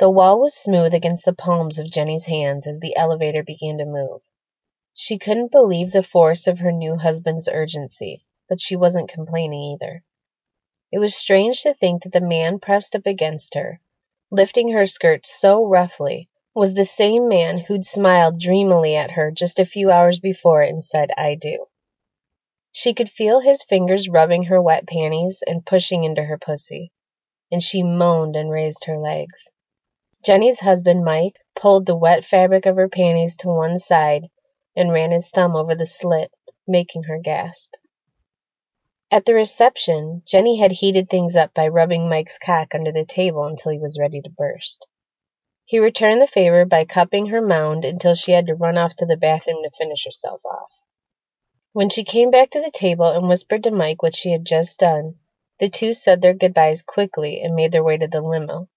The wall was smooth against the palms of Jenny's hands as the elevator began to move. She couldn't believe the force of her new husband's urgency, but she wasn't complaining either. It was strange to think that the man pressed up against her, lifting her skirt so roughly, was the same man who'd smiled dreamily at her just a few hours before and said, I do. She could feel his fingers rubbing her wet panties and pushing into her pussy, and she moaned and raised her legs. Jenny's husband, Mike, pulled the wet fabric of her panties to one side and ran his thumb over the slit, making her gasp. At the reception, Jenny had heated things up by rubbing Mike's cock under the table until he was ready to burst. He returned the favor by cupping her mound until she had to run off to the bathroom to finish herself off. When she came back to the table and whispered to Mike what she had just done, the two said their goodbyes quickly and made their way to the limo,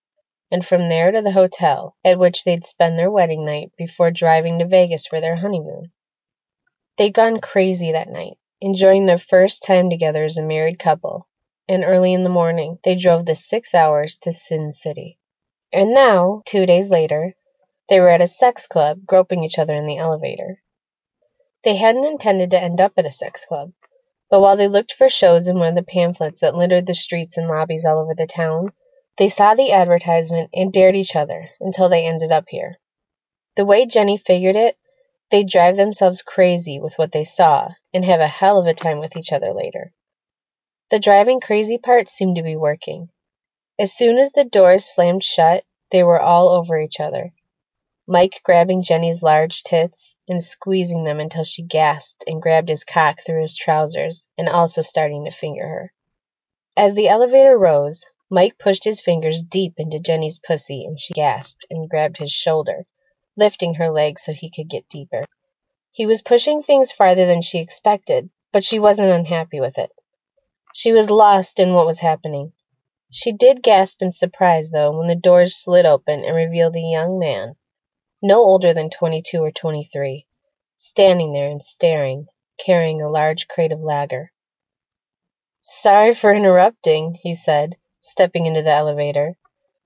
and from there to the hotel, at which they'd spend their wedding night before driving to Vegas for their honeymoon. They'd gone crazy that night, enjoying their first time together as a married couple, and early in the morning they drove the six hours to Sin City. And now, two days later, they were at a sex club, groping each other in the elevator. They hadn't intended to end up at a sex club, but while they looked for shows in one of the pamphlets that littered the streets and lobbies all over the town, they saw the advertisement and dared each other until they ended up here. The way Jenny figured it, They'd drive themselves crazy with what they saw, and have a hell of a time with each other later. The driving crazy part seemed to be working. As soon as the doors slammed shut, they were all over each other. Mike grabbing Jenny's large tits and squeezing them until she gasped and grabbed his cock through his trousers and also starting to finger her. As the elevator rose, Mike pushed his fingers deep into Jenny's pussy and she gasped and grabbed his shoulder lifting her leg so he could get deeper. He was pushing things farther than she expected, but she wasn't unhappy with it. She was lost in what was happening. She did gasp in surprise, though, when the doors slid open and revealed a young man, no older than twenty-two or twenty-three, standing there and staring, carrying a large crate of lager. Sorry for interrupting, he said, stepping into the elevator.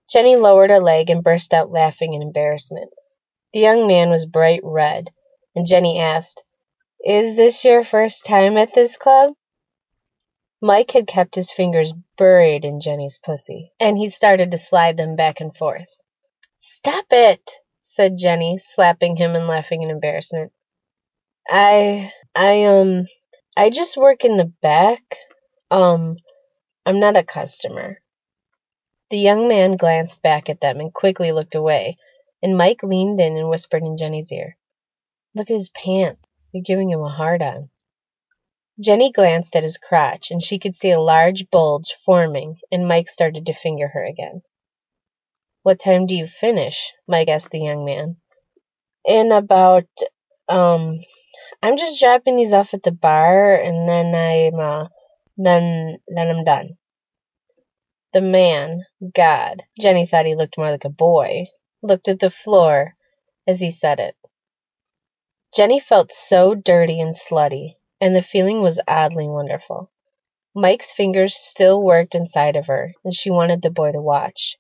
Jenny lowered a leg and burst out laughing in embarrassment. The young man was bright red, and Jenny asked, "Is this your first time at this club?" Mike had kept his fingers buried in Jenny's pussy, and he started to slide them back and forth. "Stop it!" said Jenny, slapping him and laughing in embarrassment. "I I um I just work in the back. Um I'm not a customer." The young man glanced back at them and quickly looked away and Mike leaned in and whispered in Jenny's ear, Look at his pants. You're giving him a hard on. Jenny glanced at his crotch, and she could see a large bulge forming, and Mike started to finger her again. What time do you finish? Mike asked the young man. In about, um, I'm just dropping these off at the bar, and then I'm, uh, then, then I'm done. The man, God, Jenny thought he looked more like a boy, looked at the floor as he said it. Jenny felt so dirty and slutty, and the feeling was oddly wonderful. Mike's fingers still worked inside of her, and she wanted the boy to watch,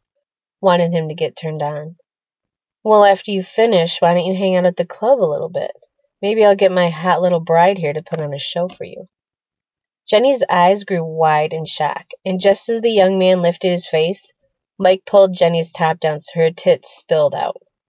wanted him to get turned on. Well, after you finish, why don't you hang out at the club a little bit? Maybe I'll get my hot little bride here to put on a show for you. Jenny's eyes grew wide in shock, and just as the young man lifted his face, Mike pulled Jenny's top down so her tits spilled out.